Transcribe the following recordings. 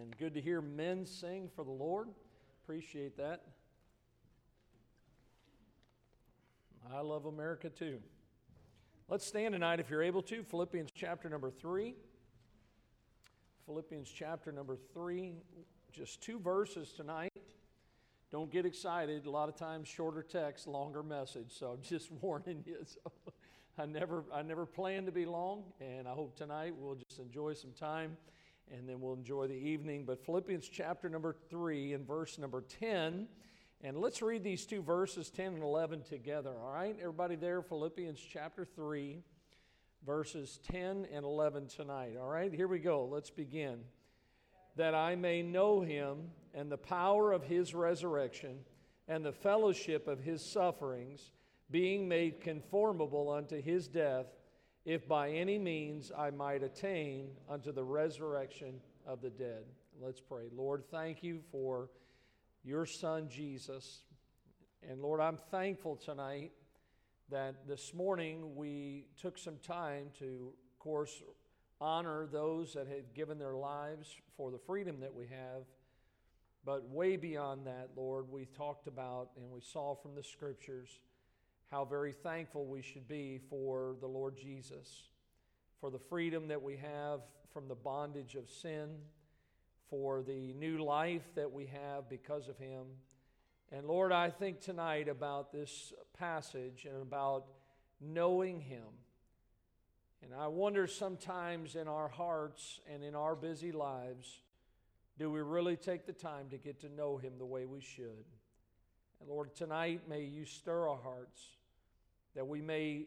And good to hear men sing for the Lord. Appreciate that. I love America too. Let's stand tonight if you're able to. Philippians chapter number 3. Philippians chapter number 3. Just two verses tonight. Don't get excited. A lot of times, shorter text, longer message. So I'm just warning you. So I never, I never plan to be long, and I hope tonight we'll just enjoy some time and then we'll enjoy the evening. But Philippians chapter number 3 and verse number 10. And let's read these two verses 10 and 11 together, all right? Everybody there, Philippians chapter 3, verses 10 and 11 tonight, all right? Here we go. Let's begin. That I may know him and the power of his resurrection and the fellowship of his sufferings, being made conformable unto his death if by any means I might attain unto the resurrection of the dead. Let's pray. Lord, thank you for your Son, Jesus. And Lord, I'm thankful tonight that this morning we took some time to, of course, honor those that have given their lives for the freedom that we have. But way beyond that, Lord, we talked about and we saw from the scriptures how very thankful we should be for the Lord Jesus, for the freedom that we have from the bondage of sin, for the new life that we have because of Him. And Lord, I think tonight about this passage and about knowing Him. And I wonder sometimes in our hearts and in our busy lives, do we really take the time to get to know Him the way we should? And Lord, tonight may you stir our hearts that we may,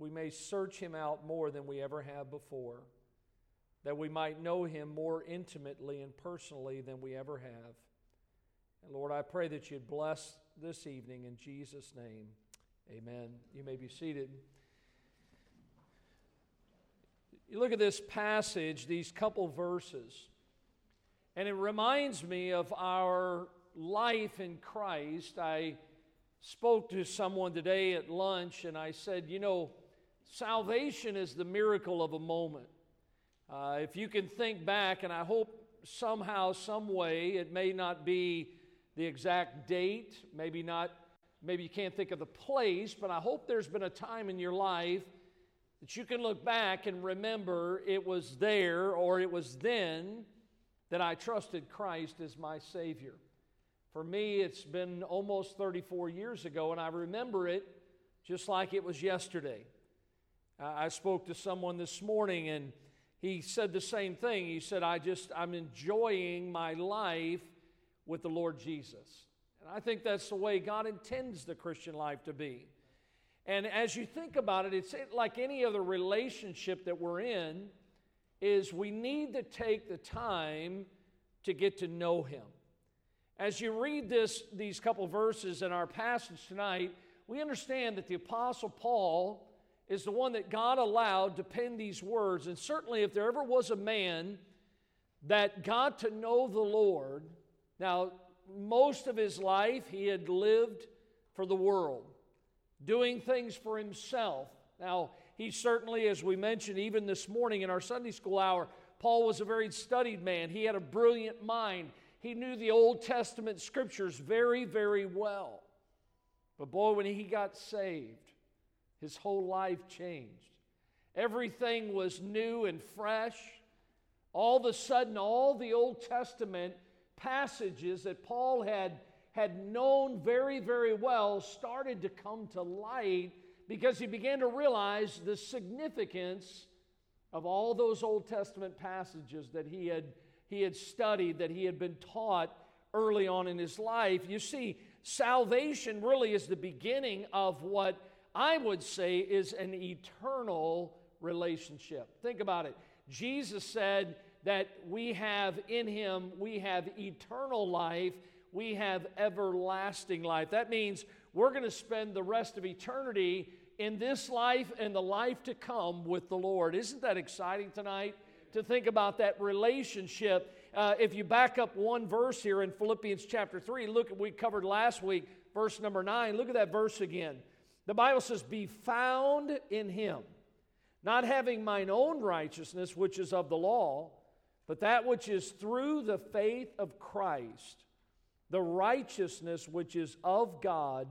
we may search him out more than we ever have before, that we might know him more intimately and personally than we ever have. And Lord, I pray that you'd bless this evening in Jesus' name. Amen. You may be seated. You look at this passage, these couple verses, and it reminds me of our life in Christ. I spoke to someone today at lunch and I said, you know, salvation is the miracle of a moment. Uh, if you can think back, and I hope somehow, some way, it may not be the exact date, maybe not, maybe you can't think of the place, but I hope there's been a time in your life that you can look back and remember it was there or it was then that I trusted Christ as my Savior. For me, it's been almost 34 years ago, and I remember it just like it was yesterday. I spoke to someone this morning, and he said the same thing. He said, I just, I'm enjoying my life with the Lord Jesus. And I think that's the way God intends the Christian life to be. And as you think about it, it's like any other relationship that we're in, is we need to take the time to get to know Him. As you read this, these couple verses in our passage tonight, we understand that the Apostle Paul is the one that God allowed to pen these words. And certainly, if there ever was a man that got to know the Lord, now, most of his life he had lived for the world, doing things for himself. Now, he certainly, as we mentioned even this morning in our Sunday school hour, Paul was a very studied man. He had a brilliant mind. He knew the Old Testament scriptures very, very well. But boy, when he got saved, his whole life changed. Everything was new and fresh. All of a sudden, all the Old Testament passages that Paul had, had known very, very well started to come to light because he began to realize the significance of all those Old Testament passages that he had he had studied, that he had been taught early on in his life. You see, salvation really is the beginning of what I would say is an eternal relationship. Think about it. Jesus said that we have in him, we have eternal life, we have everlasting life. That means we're going to spend the rest of eternity in this life and the life to come with the Lord. Isn't that exciting tonight? To think about that relationship. Uh, if you back up one verse here in Philippians chapter 3, look at we covered last week, verse number 9. Look at that verse again. The Bible says, Be found in him, not having mine own righteousness, which is of the law, but that which is through the faith of Christ, the righteousness which is of God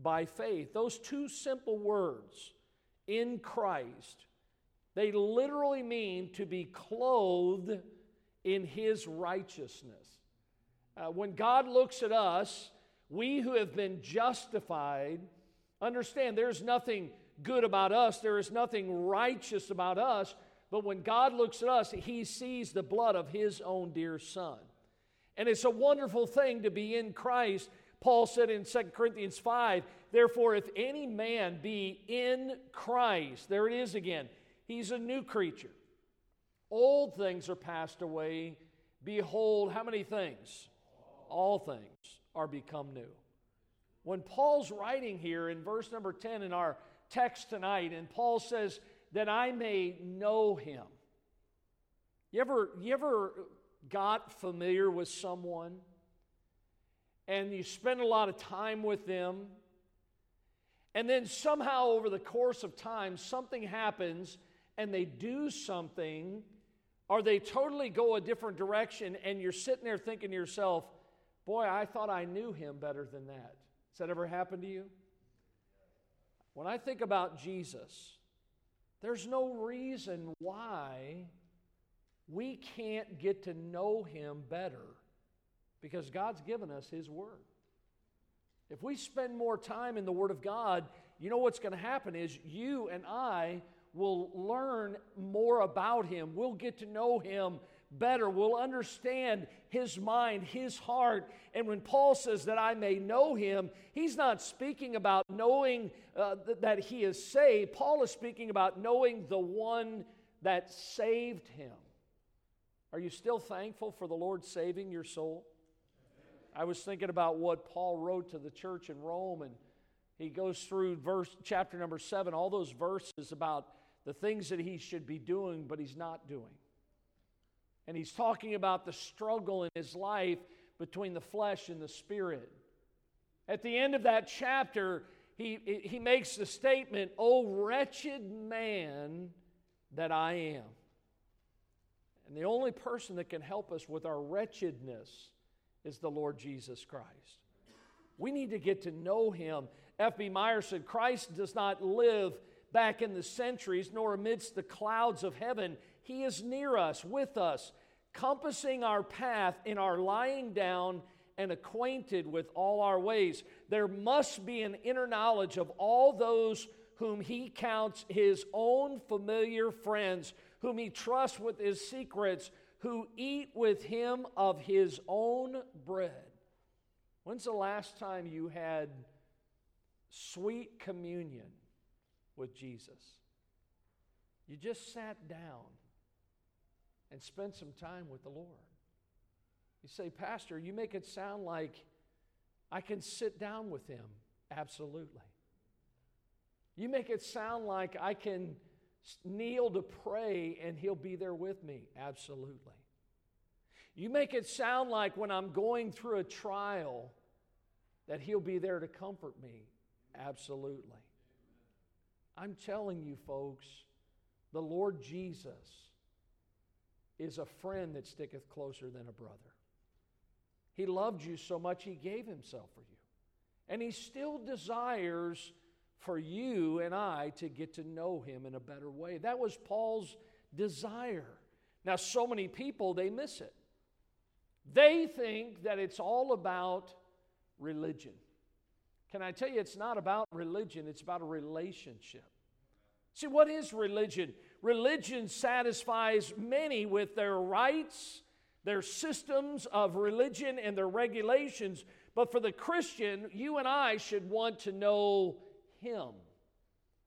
by faith. Those two simple words, in Christ, they literally mean to be clothed in His righteousness. Uh, when God looks at us, we who have been justified, understand there's nothing good about us, there is nothing righteous about us, but when God looks at us, He sees the blood of His own dear Son. And it's a wonderful thing to be in Christ. Paul said in 2 Corinthians 5, Therefore, if any man be in Christ, there it is again, he's a new creature. Old things are passed away. Behold, how many things? All things are become new. When Paul's writing here in verse number 10 in our text tonight, and Paul says, That I may know him. You ever, you ever got familiar with someone and you spend a lot of time with them, and then somehow over the course of time, something happens and they do something or they totally go a different direction, and you're sitting there thinking to yourself, Boy, I thought I knew him better than that. Has that ever happened to you? When I think about Jesus, there's no reason why we can't get to know him better because God's given us his word. If we spend more time in the word of God, you know what's going to happen is you and I will learn more about him. We'll get to know him better. We'll understand his mind, his heart. And when Paul says that I may know him, he's not speaking about knowing uh, th- that he is saved. Paul is speaking about knowing the one that saved him. Are you still thankful for the Lord saving your soul? I was thinking about what Paul wrote to the church in Rome, and he goes through verse chapter number seven, all those verses about the things that he should be doing, but he's not doing. And he's talking about the struggle in his life between the flesh and the spirit. At the end of that chapter, he, he makes the statement, Oh, wretched man that I am. And the only person that can help us with our wretchedness is the Lord Jesus Christ. We need to get to know him. F.B. Meyer said, Christ does not live back in the centuries, nor amidst the clouds of heaven. He is near us, with us, compassing our path in our lying down and acquainted with all our ways. There must be an inner knowledge of all those whom he counts his own familiar friends, whom he trusts with his secrets, who eat with him of his own bread. When's the last time you had sweet communion with Jesus. You just sat down and spent some time with the Lord. You say, Pastor, you make it sound like I can sit down with him. Absolutely. You make it sound like I can kneel to pray and he'll be there with me. Absolutely. You make it sound like when I'm going through a trial that he'll be there to comfort me. Absolutely. I'm telling you, folks, the Lord Jesus is a friend that sticketh closer than a brother. He loved you so much, He gave Himself for you. And He still desires for you and I to get to know Him in a better way. That was Paul's desire. Now, so many people, they miss it. They think that it's all about religion. Can I tell you, it's not about religion, it's about a relationship. See, what is religion? Religion satisfies many with their rites, their systems of religion, and their regulations. But for the Christian, you and I should want to know Him.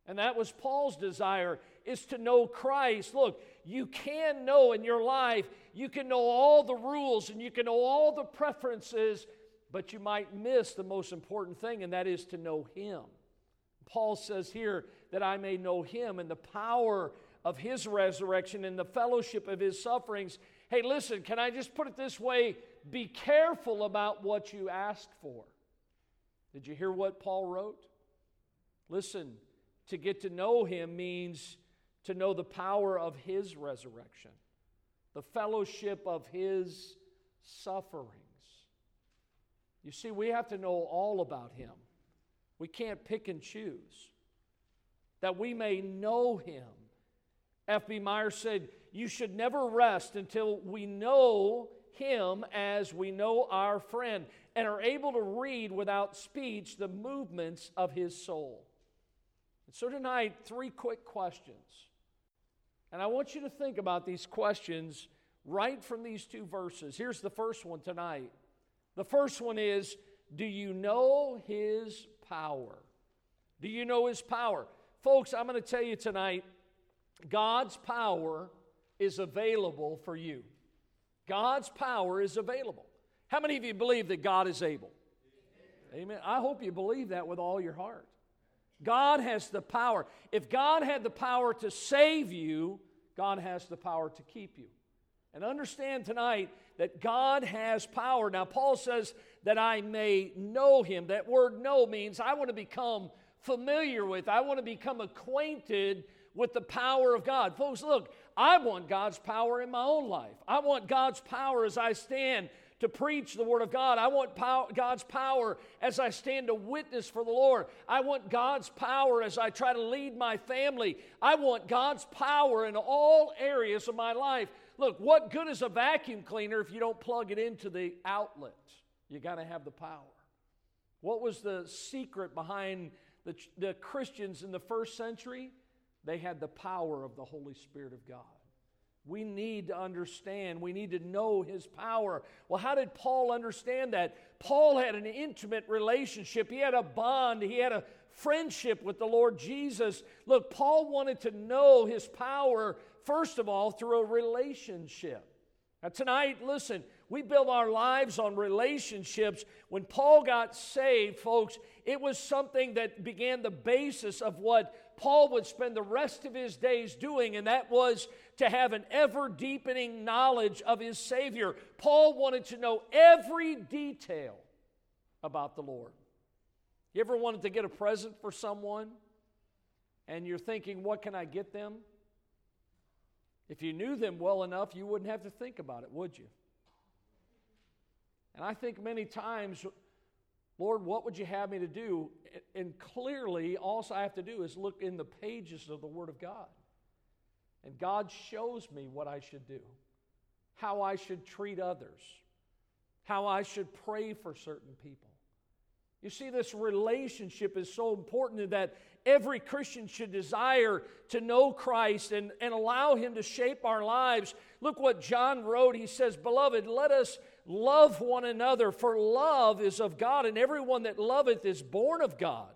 And that was Paul's desire, is to know Christ. Look, you can know in your life, you can know all the rules and you can know all the preferences but you might miss the most important thing, and that is to know Him. Paul says here that I may know Him and the power of His resurrection and the fellowship of His sufferings. Hey, listen, can I just put it this way? Be careful about what you ask for. Did you hear what Paul wrote? Listen, to get to know Him means to know the power of His resurrection. the fellowship of his sufferings. You see, we have to know all about him. We can't pick and choose. That we may know him. F.B. Meyer said, You should never rest until we know him as we know our friend and are able to read without speech the movements of his soul. And so, tonight, three quick questions. And I want you to think about these questions right from these two verses. Here's the first one tonight. The first one is Do you know his power? Do you know his power? Folks, I'm going to tell you tonight God's power is available for you. God's power is available. How many of you believe that God is able? Amen. I hope you believe that with all your heart. God has the power. If God had the power to save you, God has the power to keep you. And understand tonight that God has power. Now, Paul says that I may know him. That word know means I want to become familiar with, I want to become acquainted with the power of God. Folks, look, I want God's power in my own life. I want God's power as I stand to preach the Word of God. I want pow- God's power as I stand to witness for the Lord. I want God's power as I try to lead my family. I want God's power in all areas of my life. Look, what good is a vacuum cleaner if you don't plug it into the outlet? You got to have the power. What was the secret behind the, the Christians in the first century? They had the power of the Holy Spirit of God. We need to understand, we need to know his power. Well, how did Paul understand that? Paul had an intimate relationship, he had a bond, he had a friendship with the Lord Jesus. Look, Paul wanted to know his power, first of all, through a relationship. Now, tonight, listen, we build our lives on relationships. When Paul got saved, folks, it was something that began the basis of what Paul would spend the rest of his days doing, and that was to have an ever deepening knowledge of his Savior. Paul wanted to know every detail about the Lord. You ever wanted to get a present for someone and you're thinking, what can I get them? If you knew them well enough, you wouldn't have to think about it, would you? And I think many times Lord, what would you have me to do? And clearly, all I have to do is look in the pages of the Word of God. And God shows me what I should do, how I should treat others, how I should pray for certain people. You see, this relationship is so important that every Christian should desire to know Christ and, and allow Him to shape our lives. Look what John wrote. He says, Beloved, let us love one another, for love is of God, and everyone that loveth is born of God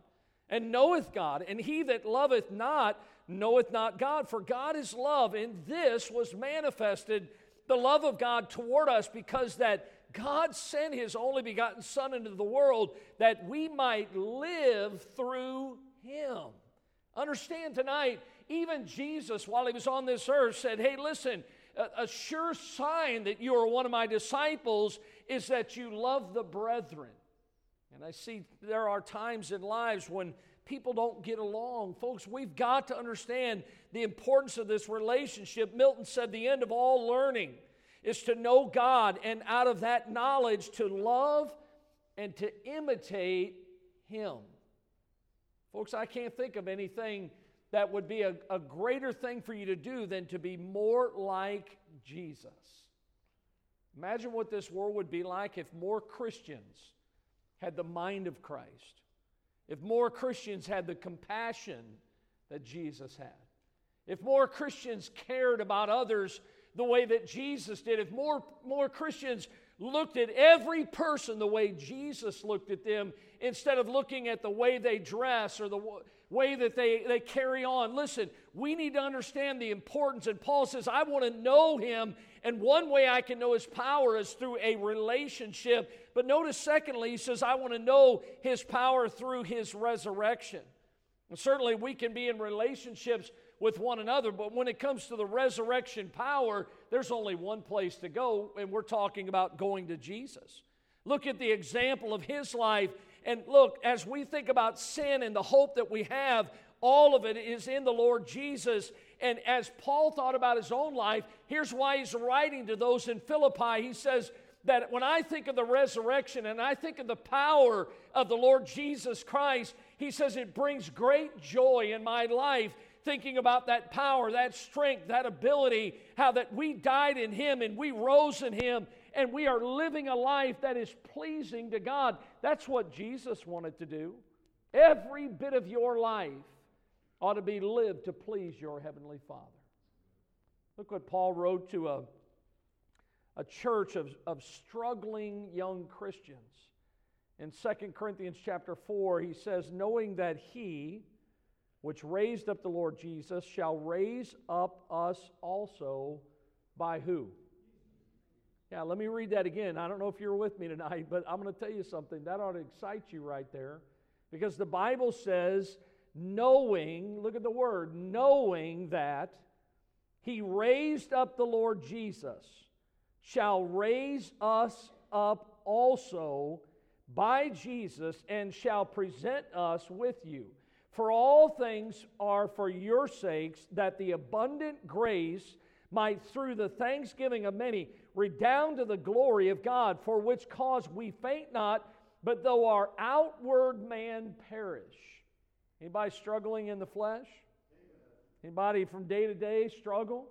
and knoweth God. And he that loveth not knoweth not God, for God is love, and this was manifested the love of God toward us because that God sent his only begotten Son into the world that we might live through him. Understand tonight, even Jesus, while he was on this earth, said, Hey, listen, a, a sure sign that you are one of my disciples is that you love the brethren. And I see there are times in lives when people don't get along. Folks, we've got to understand the importance of this relationship. Milton said the end of all learning is to know God, and out of that knowledge, to love and to imitate Him. Folks, I can't think of anything that would be a, a greater thing for you to do than to be more like Jesus. Imagine what this world would be like if more Christians had the mind of Christ, if more Christians had the compassion that Jesus had, if more Christians cared about others the way that Jesus did, if more, more Christians looked at every person the way Jesus looked at them instead of looking at the way they dress or the way that they, they carry on. Listen, we need to understand the importance. And Paul says, I want to know him. And one way I can know his power is through a relationship. But notice, secondly, he says, I want to know his power through his resurrection. And certainly we can be in relationships with one another, but when it comes to the resurrection power, there's only one place to go, and we're talking about going to Jesus. Look at the example of his life and look, as we think about sin and the hope that we have, all of it is in the Lord Jesus. And as Paul thought about his own life, here's why he's writing to those in Philippi. He says, that when I think of the resurrection and I think of the power of the Lord Jesus Christ, he says it brings great joy in my life thinking about that power, that strength, that ability, how that we died in him and we rose in him and we are living a life that is pleasing to God. That's what Jesus wanted to do. Every bit of your life ought to be lived to please your heavenly Father. Look what Paul wrote to a, a church of, of struggling young Christians. In 2 Corinthians chapter 4, he says, Knowing that he, which raised up the Lord Jesus, shall raise up us also by who? Yeah, let me read that again. I don't know if you're with me tonight, but I'm going to tell you something. That ought to excite you right there. Because the Bible says, knowing, look at the word, knowing that he raised up the Lord Jesus, shall raise us up also by Jesus and shall present us with you. For all things are for your sakes, that the abundant grace might, through the thanksgiving of many, redound to the glory of God, for which cause we faint not, but though our outward man perish. Anybody struggling in the flesh? Anybody from day to day struggle?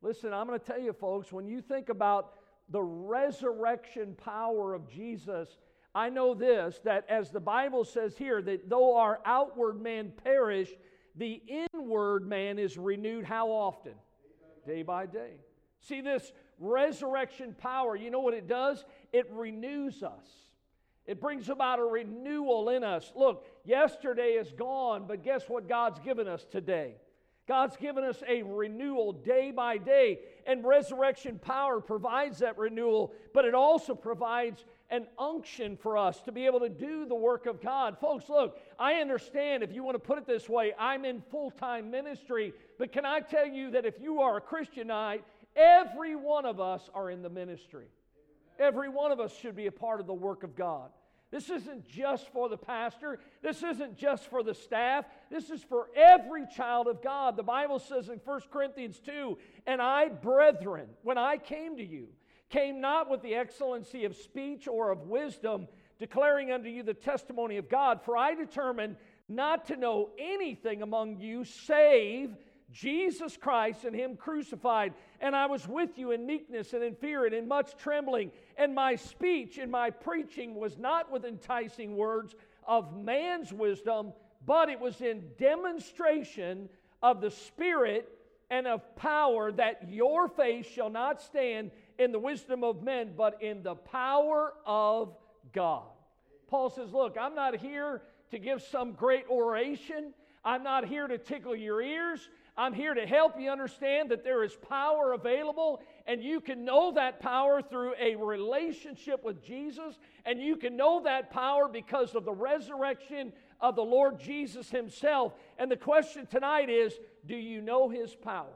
Listen, I'm going to tell you, folks, when you think about the resurrection power of Jesus, I know this that as the Bible says here, that though our outward man perish, the inward man is renewed how often? Day by day. See, this resurrection power, you know what it does? It renews us. It brings about a renewal in us. Look, yesterday is gone, but guess what God's given us today? God's given us a renewal day by day, and resurrection power provides that renewal, but it also provides an unction for us to be able to do the work of God. Folks, look, I understand if you want to put it this way, I'm in full time ministry, but can I tell you that if you are a Christianite, every one of us are in the ministry. Every one of us should be a part of the work of God. This isn't just for the pastor. This isn't just for the staff. This is for every child of God. The Bible says in 1 Corinthians 2 And I, brethren, when I came to you, came not with the excellency of speech or of wisdom, declaring unto you the testimony of God, for I determined not to know anything among you save Jesus Christ and Him crucified. And I was with you in meekness and in fear and in much trembling. And my speech and my preaching was not with enticing words of man's wisdom, but it was in demonstration of the Spirit and of power, that your faith shall not stand in the wisdom of men, but in the power of God. Paul says, Look, I'm not here to give some great oration. I'm not here to tickle your ears. I'm here to help you understand that there is power available, and you can know that power through a relationship with Jesus, and you can know that power because of the resurrection of the Lord Jesus Himself. And the question tonight is do you know His power?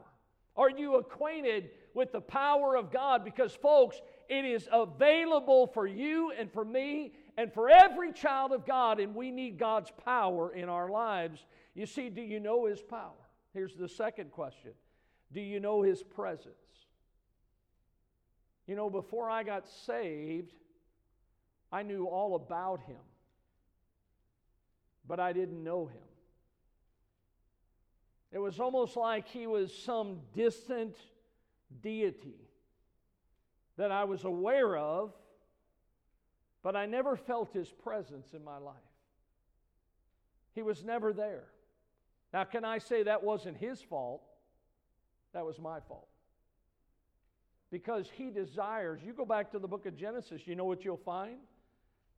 Are you acquainted with the power of God? Because, folks, it is available for you and for me and for every child of God, and we need God's power in our lives. You see, do you know His power? Here's the second question Do you know His presence? You know, before I got saved, I knew all about Him, but I didn't know Him. It was almost like He was some distant deity that I was aware of, but I never felt His presence in my life. He was never there. Now, can I say that wasn't his fault? That was my fault. Because he desires, you go back to the book of Genesis, you know what you'll find?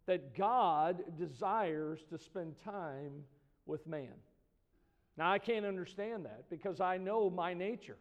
That God desires to spend time with man. Now, I can't understand that because I know my nature.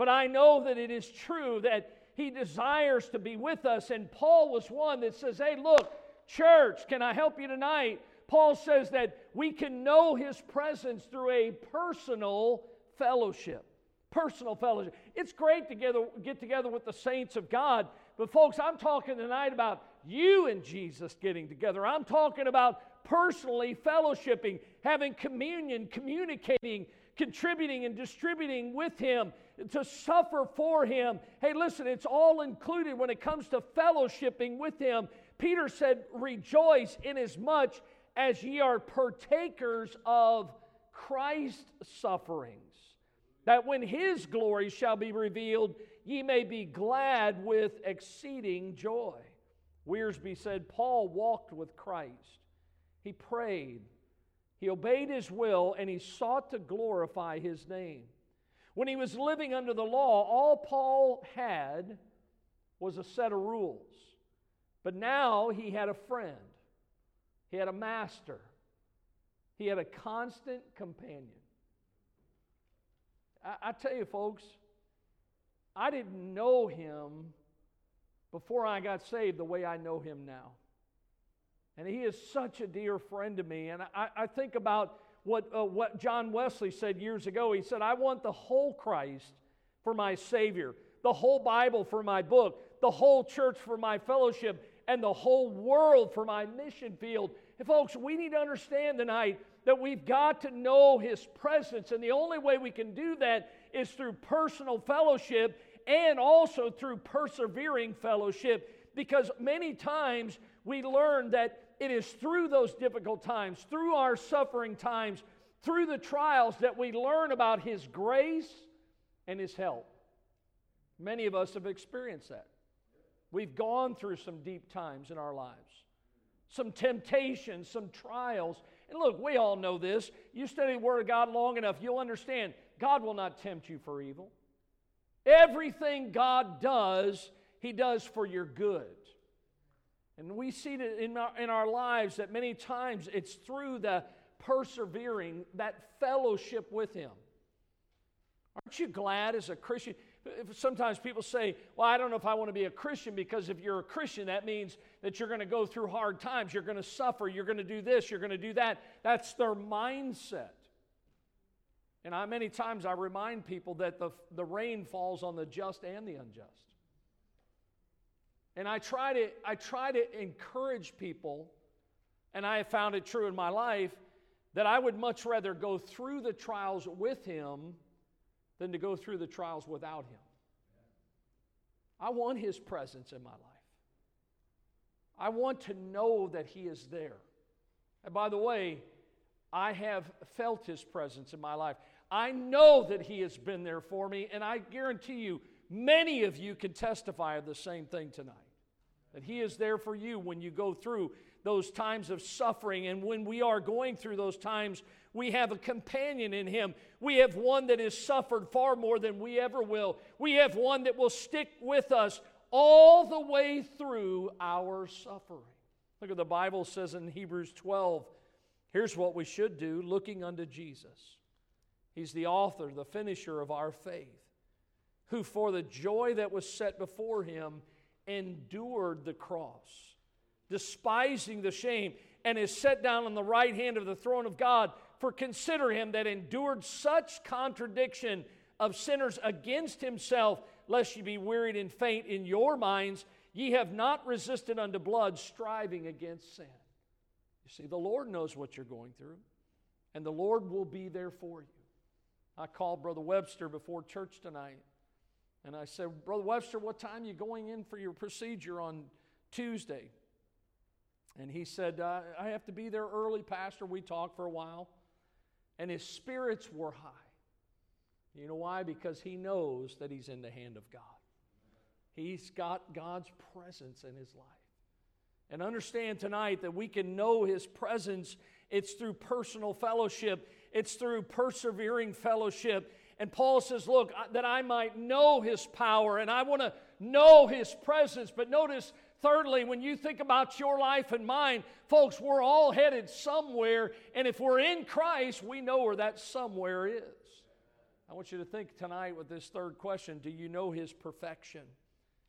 But I know that it is true that he desires to be with us. And Paul was one that says, Hey, look, church, can I help you tonight? Paul says that we can know his presence through a personal fellowship. Personal fellowship. It's great to get together with the saints of God, but folks, I'm talking tonight about you and Jesus getting together. I'm talking about personally fellowshipping, having communion, communicating, contributing and distributing with Him, to suffer for Him. Hey, listen, it's all included when it comes to fellowshipping with Him. Peter said, Rejoice inasmuch as ye are partakers of Christ's sufferings, that when His glory shall be revealed, ye may be glad with exceeding joy. Wiersbe said, Paul walked with Christ. He prayed, he obeyed his will, and he sought to glorify his name. When he was living under the law, all Paul had was a set of rules. But now he had a friend, he had a master, he had a constant companion. I, I tell you, folks, I didn't know him before I got saved the way I know him now. And he is such a dear friend to me. And I, I think about what, uh, what John Wesley said years ago. He said, I want the whole Christ for my Savior, the whole Bible for my book, the whole church for my fellowship, and the whole world for my mission field. And folks, we need to understand tonight that we've got to know His presence. And the only way we can do that is through personal fellowship and also through persevering fellowship. Because many times we learn that it is through those difficult times, through our suffering times, through the trials that we learn about His grace and His help. Many of us have experienced that. We've gone through some deep times in our lives, some temptations, some trials. And look, we all know this. You study the Word of God long enough, you'll understand God will not tempt you for evil. Everything God does, He does for your good. And we see that in our, in our lives that many times it's through the persevering, that fellowship with Him. Aren't you glad as a Christian? Sometimes people say, Well, I don't know if I want to be a Christian because if you're a Christian, that means that you're going to go through hard times, you're going to suffer, you're going to do this, you're going to do that. That's their mindset. And I, many times I remind people that the, the rain falls on the just and the unjust. And I try to, I try to encourage people, and I have found it true in my life, that I would much rather go through the trials with Him than to go through the trials without Him. I want His presence in my life. I want to know that He is there. And by the way, I have felt His presence in my life. I know that He has been there for me, and I guarantee you, many of you can testify of the same thing tonight. That He is there for you when you go through those times of suffering. And when we are going through those times, we have a companion in Him. We have one that has suffered far more than we ever will. We have one that will stick with us all the way through our suffering. Look at the Bible says in Hebrews 12 here's what we should do looking unto Jesus. He's the author, the finisher of our faith, who for the joy that was set before him endured the cross, despising the shame, and is set down on the right hand of the throne of God. For consider him that endured such contradiction of sinners against himself, lest ye be wearied and faint in your minds. Ye have not resisted unto blood, striving against sin. You see, the Lord knows what you're going through, and the Lord will be there for you. I called Brother Webster before church tonight, and I said, Brother Webster, what time are you going in for your procedure on Tuesday? And he said, uh, I have to be there early, Pastor. We talked for a while. And his spirits were high. You know why? Because he knows that he's in the hand of God. He's got God's presence in his life. And understand tonight that we can know his presence. It's through personal fellowship, it's through persevering fellowship. And Paul says, Look, that I might know his power and I want to know his presence. But notice, thirdly, when you think about your life and mine, folks, we're all headed somewhere. And if we're in Christ, we know where that somewhere is. I want you to think tonight with this third question Do you know his perfection?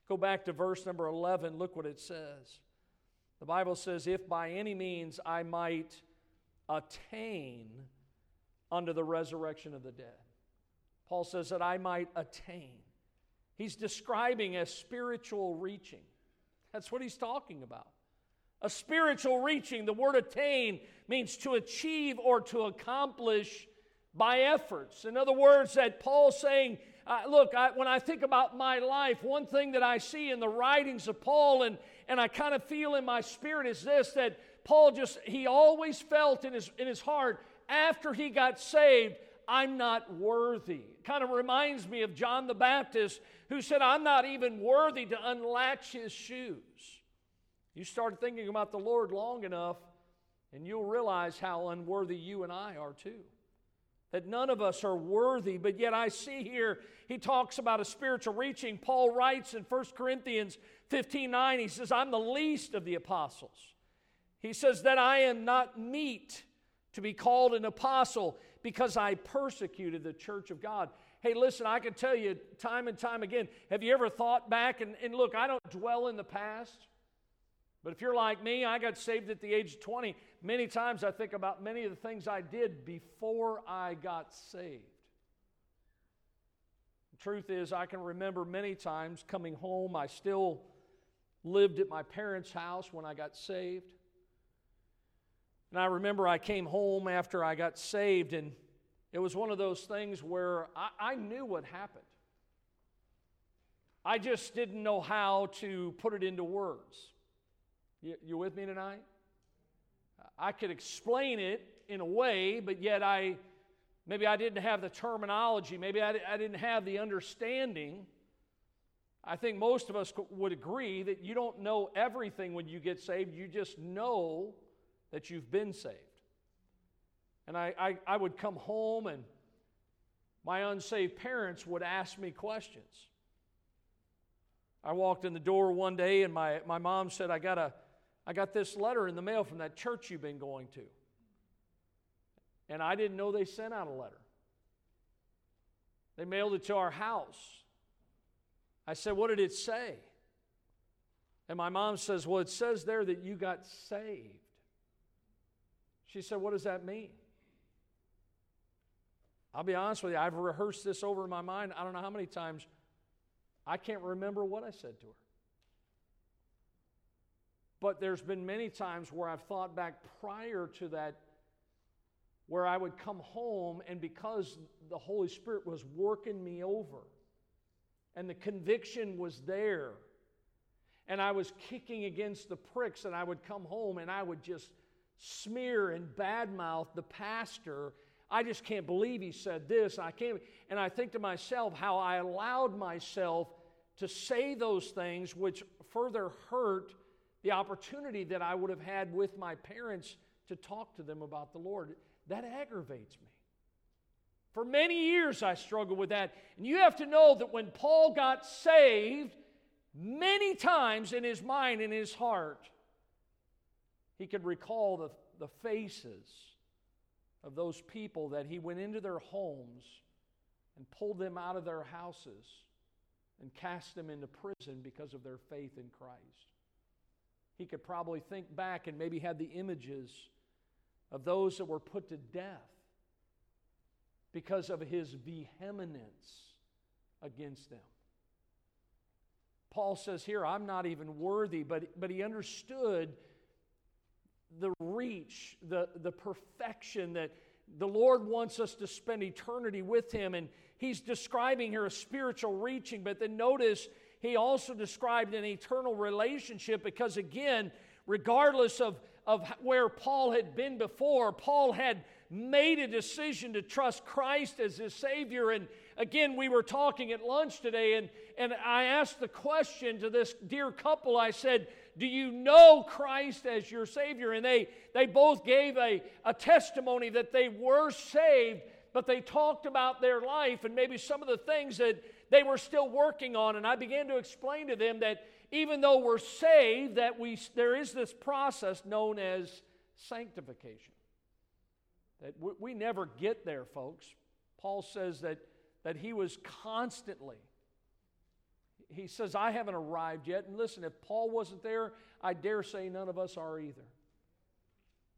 Go back to verse number 11. Look what it says. The Bible says, If by any means I might attain unto the resurrection of the dead. Paul says that I might attain. He's describing a spiritual reaching. That's what he's talking about. A spiritual reaching. The word attain means to achieve or to accomplish by efforts. In other words, that Paul's saying, uh, look, I, when I think about my life, one thing that I see in the writings of Paul and, and I kind of feel in my spirit is this that Paul just, he always felt in his, in his heart after he got saved, I'm not worthy. It kind of reminds me of John the Baptist who said, I'm not even worthy to unlatch his shoes. You start thinking about the Lord long enough, and you'll realize how unworthy you and I are too that none of us are worthy, but yet I see here he talks about a spiritual reaching. Paul writes in 1 Corinthians 15 9, he says, I'm the least of the apostles. He says that I am not meet to be called an apostle because I persecuted the church of God. Hey, listen, I can tell you time and time again, have you ever thought back? And, and look, I don't dwell in the past. But if you're like me, I got saved at the age of 20. Many times I think about many of the things I did before I got saved. The truth is, I can remember many times coming home. I still lived at my parents' house when I got saved. And I remember I came home after I got saved, and it was one of those things where I, I knew what happened. I just didn't know how to put it into words. You, you with me tonight? I could explain it in a way, but yet I maybe I didn't have the terminology, maybe I, I didn't have the understanding. I think most of us would agree that you don't know everything when you get saved, you just know that you've been saved. And I, I, I would come home and my unsaved parents would ask me questions. I walked in the door one day and my, my mom said, I got a I got this letter in the mail from that church you've been going to. And I didn't know they sent out a letter. They mailed it to our house. I said, What did it say? And my mom says, Well, it says there that you got saved. She said, What does that mean? I'll be honest with you, I've rehearsed this over in my mind. I don't know how many times. I can't remember what I said to her. But there's been many times where I've thought back prior to that, where I would come home, and because the Holy Spirit was working me over, and the conviction was there, and I was kicking against the pricks, and I would come home and I would just smear and badmouth the pastor. I just can't believe he said this. I can't. And I think to myself how I allowed myself to say those things, which further hurt the opportunity that I would have had with my parents to talk to them about the Lord. That aggravates me. For many years, I struggled with that. And you have to know that when Paul got saved, many times in his mind and his heart, he could recall the, the faces of those people that he went into their homes and pulled them out of their houses and cast them into prison because of their faith in Christ he could probably think back and maybe had the images of those that were put to death because of his vehemence against them. Paul says here, I'm not even worthy, but, but he understood the reach, the, the perfection that the Lord wants us to spend eternity with him. And he's describing here a spiritual reaching, but then notice he also described an eternal relationship because, again, regardless of, of where Paul had been before, Paul had made a decision to trust Christ as his Savior. And again, we were talking at lunch today, and, and I asked the question to this dear couple I said, Do you know Christ as your Savior? And they, they both gave a, a testimony that they were saved, but they talked about their life and maybe some of the things that they were still working on. And I began to explain to them that even though we're saved, that we, there is this process known as sanctification. That we, we never get there, folks. Paul says that, that he was constantly, he says, I haven't arrived yet. And listen, if Paul wasn't there, I dare say none of us are either.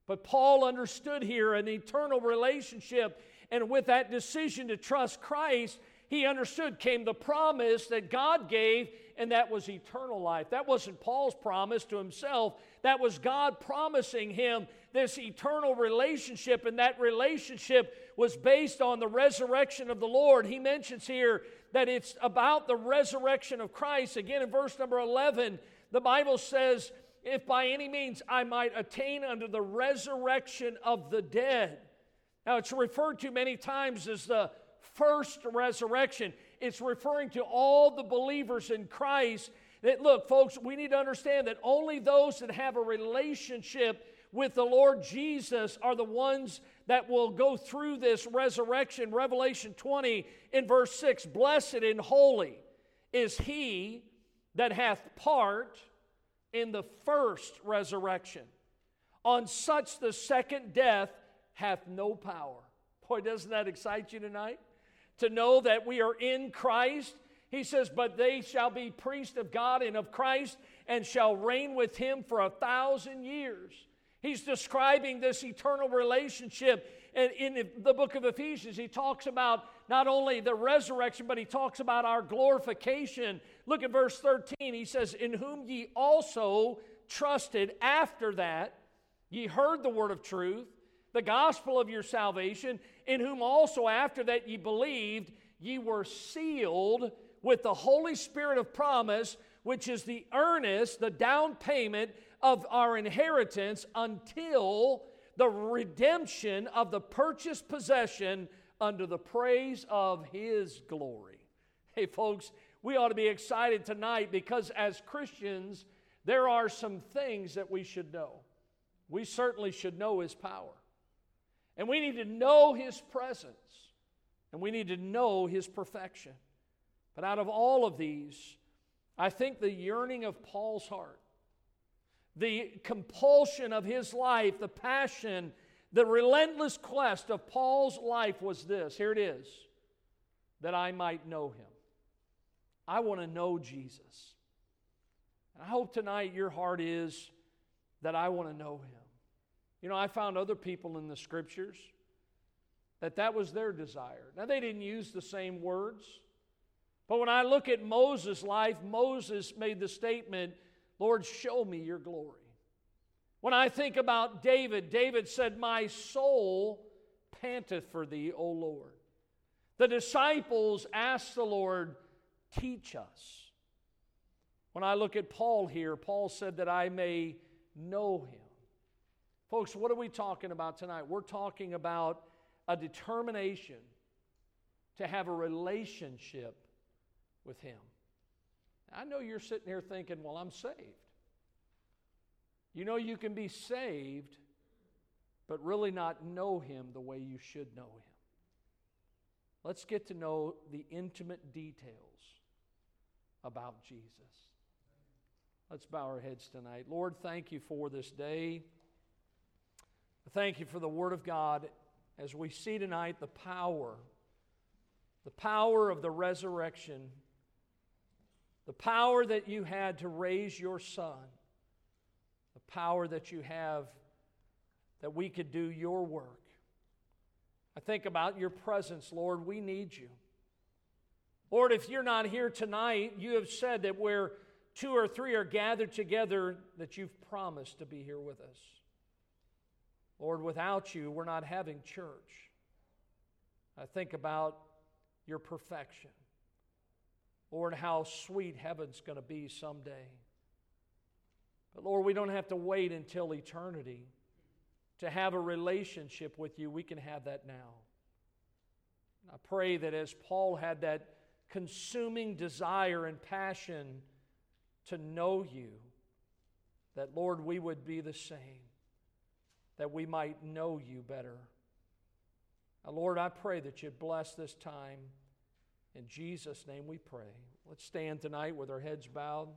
But Paul understood here an eternal relationship, and with that decision to trust Christ, he understood came the promise that God gave, and that was eternal life. That wasn't Paul's promise to himself, that was God promising him this eternal relationship, and that relationship was based on the resurrection of the Lord. He mentions here that it's about the resurrection of Christ. Again, in verse number 11, the Bible says, If by any means I might attain unto the resurrection of the dead. Now, it's referred to many times as the first resurrection. It's referring to all the believers in Christ. That, look, folks, we need to understand that only those that have a relationship with the Lord Jesus are the ones that will go through this resurrection. Revelation 20 in verse 6 Blessed and holy is he that hath part in the first resurrection. On such the second death hath no power. Boy, doesn't that excite you tonight? To know that we are in Christ. He says, But they shall be priests of God and of Christ and shall reign with him for a thousand years. He's describing this eternal relationship. And in the book of Ephesians, he talks about not only the resurrection, but he talks about our glorification. Look at verse 13. He says, In whom ye also trusted after that, ye heard the word of truth, the gospel of your salvation, in whom also after that ye believed, ye were sealed with the Holy Spirit of promise, which is the earnest, the down payment of our inheritance until the redemption of the purchased possession under the praise of His glory. Hey, folks, we ought to be excited tonight because as Christians, there are some things that we should know. We certainly should know His power. And we need to know His presence. And we need to know His perfection. But out of all of these, I think the yearning of Paul's heart the compulsion of his life, the passion, the relentless quest of Paul's life was this here it is that I might know him. I want to know Jesus. And I hope tonight your heart is that I want to know him. You know, I found other people in the scriptures that that was their desire. Now, they didn't use the same words, but when I look at Moses' life, Moses made the statement, Lord, show me your glory. When I think about David, David said, My soul panteth for thee, O Lord. The disciples asked the Lord, Teach us. When I look at Paul here, Paul said that I may know him. Folks, what are we talking about tonight? We're talking about a determination to have a relationship with him. I know you're sitting here thinking, well, I'm saved. You know, you can be saved, but really not know Him the way you should know Him. Let's get to know the intimate details about Jesus. Let's bow our heads tonight. Lord, thank you for this day. Thank you for the Word of God as we see tonight the power, the power of the resurrection the power that you had to raise your son, the power that you have that we could do your work. I think about your presence, Lord. We need you. Lord, if you're not here tonight, you have said that where two or three are gathered together, that you've promised to be here with us. Lord, without you, we're not having church. I think about your perfection. Lord, how sweet heaven's going to be someday. But Lord, we don't have to wait until eternity to have a relationship with you. We can have that now. I pray that as Paul had that consuming desire and passion to know you, that Lord, we would be the same, that we might know you better. Now, Lord, I pray that you'd bless this time. In Jesus' name we pray. Let's stand tonight with our heads bowed.